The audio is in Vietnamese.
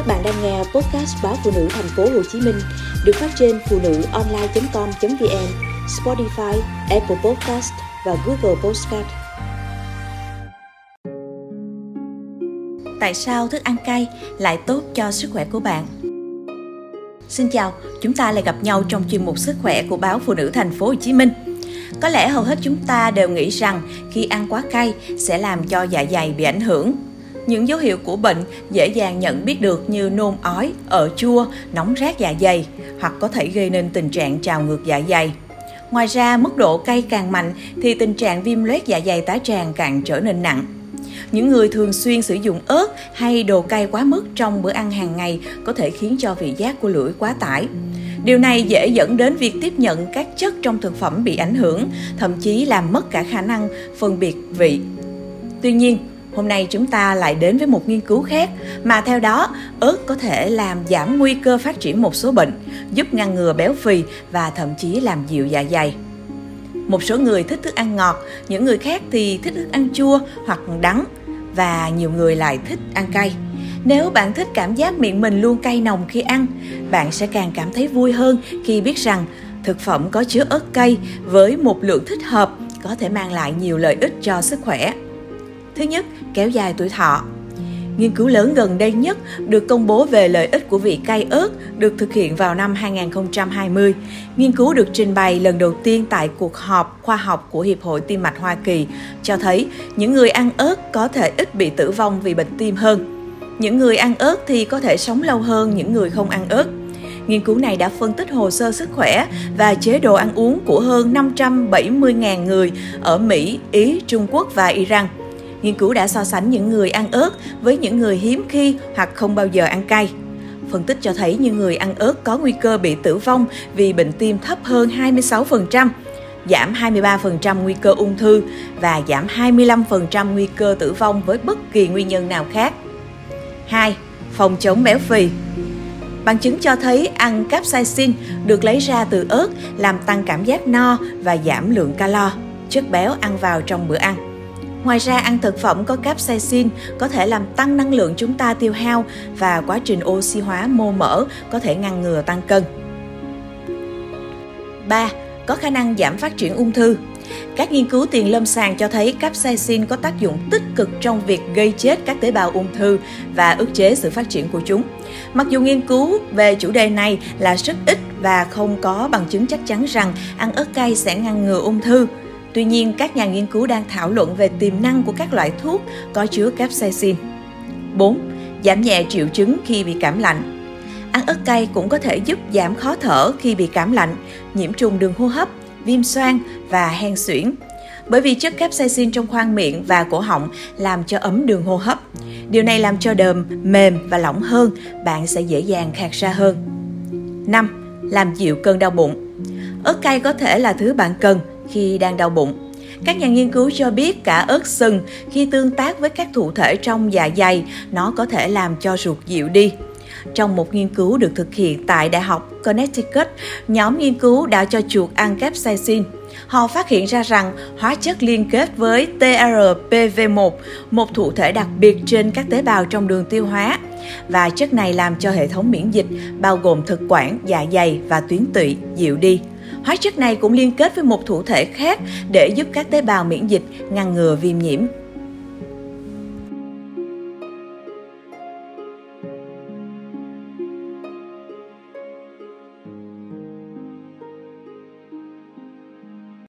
Các bạn đang nghe podcast báo phụ nữ thành phố Hồ Chí Minh được phát trên phụ nữ online.com.vn, Spotify, Apple Podcast và Google Podcast. Tại sao thức ăn cay lại tốt cho sức khỏe của bạn? Xin chào, chúng ta lại gặp nhau trong chuyên mục sức khỏe của báo Phụ nữ thành phố Hồ Chí Minh. Có lẽ hầu hết chúng ta đều nghĩ rằng khi ăn quá cay sẽ làm cho dạ dày bị ảnh hưởng. Những dấu hiệu của bệnh dễ dàng nhận biết được như nôn ói, ở chua, nóng rát dạ dày hoặc có thể gây nên tình trạng trào ngược dạ dày. Ngoài ra, mức độ cay càng mạnh thì tình trạng viêm loét dạ dày tá tràng càng trở nên nặng. Những người thường xuyên sử dụng ớt hay đồ cay quá mức trong bữa ăn hàng ngày có thể khiến cho vị giác của lưỡi quá tải. Điều này dễ dẫn đến việc tiếp nhận các chất trong thực phẩm bị ảnh hưởng, thậm chí làm mất cả khả năng phân biệt vị. Tuy nhiên, hôm nay chúng ta lại đến với một nghiên cứu khác mà theo đó ớt có thể làm giảm nguy cơ phát triển một số bệnh, giúp ngăn ngừa béo phì và thậm chí làm dịu dạ dày. Một số người thích thức ăn ngọt, những người khác thì thích thức ăn chua hoặc đắng và nhiều người lại thích ăn cay. Nếu bạn thích cảm giác miệng mình luôn cay nồng khi ăn, bạn sẽ càng cảm thấy vui hơn khi biết rằng thực phẩm có chứa ớt cay với một lượng thích hợp có thể mang lại nhiều lợi ích cho sức khỏe. Thứ nhất, kéo dài tuổi thọ. Nghiên cứu lớn gần đây nhất được công bố về lợi ích của vị cay ớt được thực hiện vào năm 2020. Nghiên cứu được trình bày lần đầu tiên tại cuộc họp khoa học của Hiệp hội Tim mạch Hoa Kỳ cho thấy những người ăn ớt có thể ít bị tử vong vì bệnh tim hơn. Những người ăn ớt thì có thể sống lâu hơn những người không ăn ớt. Nghiên cứu này đã phân tích hồ sơ sức khỏe và chế độ ăn uống của hơn 570.000 người ở Mỹ, Ý, Trung Quốc và Iran. Nghiên cứu đã so sánh những người ăn ớt với những người hiếm khi hoặc không bao giờ ăn cay. Phân tích cho thấy những người ăn ớt có nguy cơ bị tử vong vì bệnh tim thấp hơn 26%, giảm 23% nguy cơ ung thư và giảm 25% nguy cơ tử vong với bất kỳ nguyên nhân nào khác. 2. Phòng chống béo phì Bằng chứng cho thấy ăn capsaicin được lấy ra từ ớt làm tăng cảm giác no và giảm lượng calo, chất béo ăn vào trong bữa ăn. Ngoài ra, ăn thực phẩm có capsaicin có thể làm tăng năng lượng chúng ta tiêu hao và quá trình oxy hóa mô mỡ có thể ngăn ngừa tăng cân. 3. Có khả năng giảm phát triển ung thư. Các nghiên cứu tiền lâm sàng cho thấy capsaicin có tác dụng tích cực trong việc gây chết các tế bào ung thư và ức chế sự phát triển của chúng. Mặc dù nghiên cứu về chủ đề này là rất ít và không có bằng chứng chắc chắn rằng ăn ớt cay sẽ ngăn ngừa ung thư, Tuy nhiên, các nhà nghiên cứu đang thảo luận về tiềm năng của các loại thuốc có chứa capsaicin. 4. Giảm nhẹ triệu chứng khi bị cảm lạnh. Ăn ớt cay cũng có thể giúp giảm khó thở khi bị cảm lạnh, nhiễm trùng đường hô hấp, viêm xoang và hen suyễn. Bởi vì chất capsaicin trong khoang miệng và cổ họng làm cho ấm đường hô hấp. Điều này làm cho đờm mềm và lỏng hơn, bạn sẽ dễ dàng khạc ra hơn. 5. Làm dịu cơn đau bụng. Ớt cay có thể là thứ bạn cần khi đang đau bụng. Các nhà nghiên cứu cho biết cả ớt sừng khi tương tác với các thụ thể trong dạ dày, nó có thể làm cho ruột dịu đi. Trong một nghiên cứu được thực hiện tại Đại học Connecticut, nhóm nghiên cứu đã cho chuột ăn capsaicin. Họ phát hiện ra rằng hóa chất liên kết với TRPV1, một thụ thể đặc biệt trên các tế bào trong đường tiêu hóa, và chất này làm cho hệ thống miễn dịch bao gồm thực quản, dạ dày và tuyến tụy dịu đi. Hóa chất này cũng liên kết với một thụ thể khác để giúp các tế bào miễn dịch, ngăn ngừa viêm nhiễm.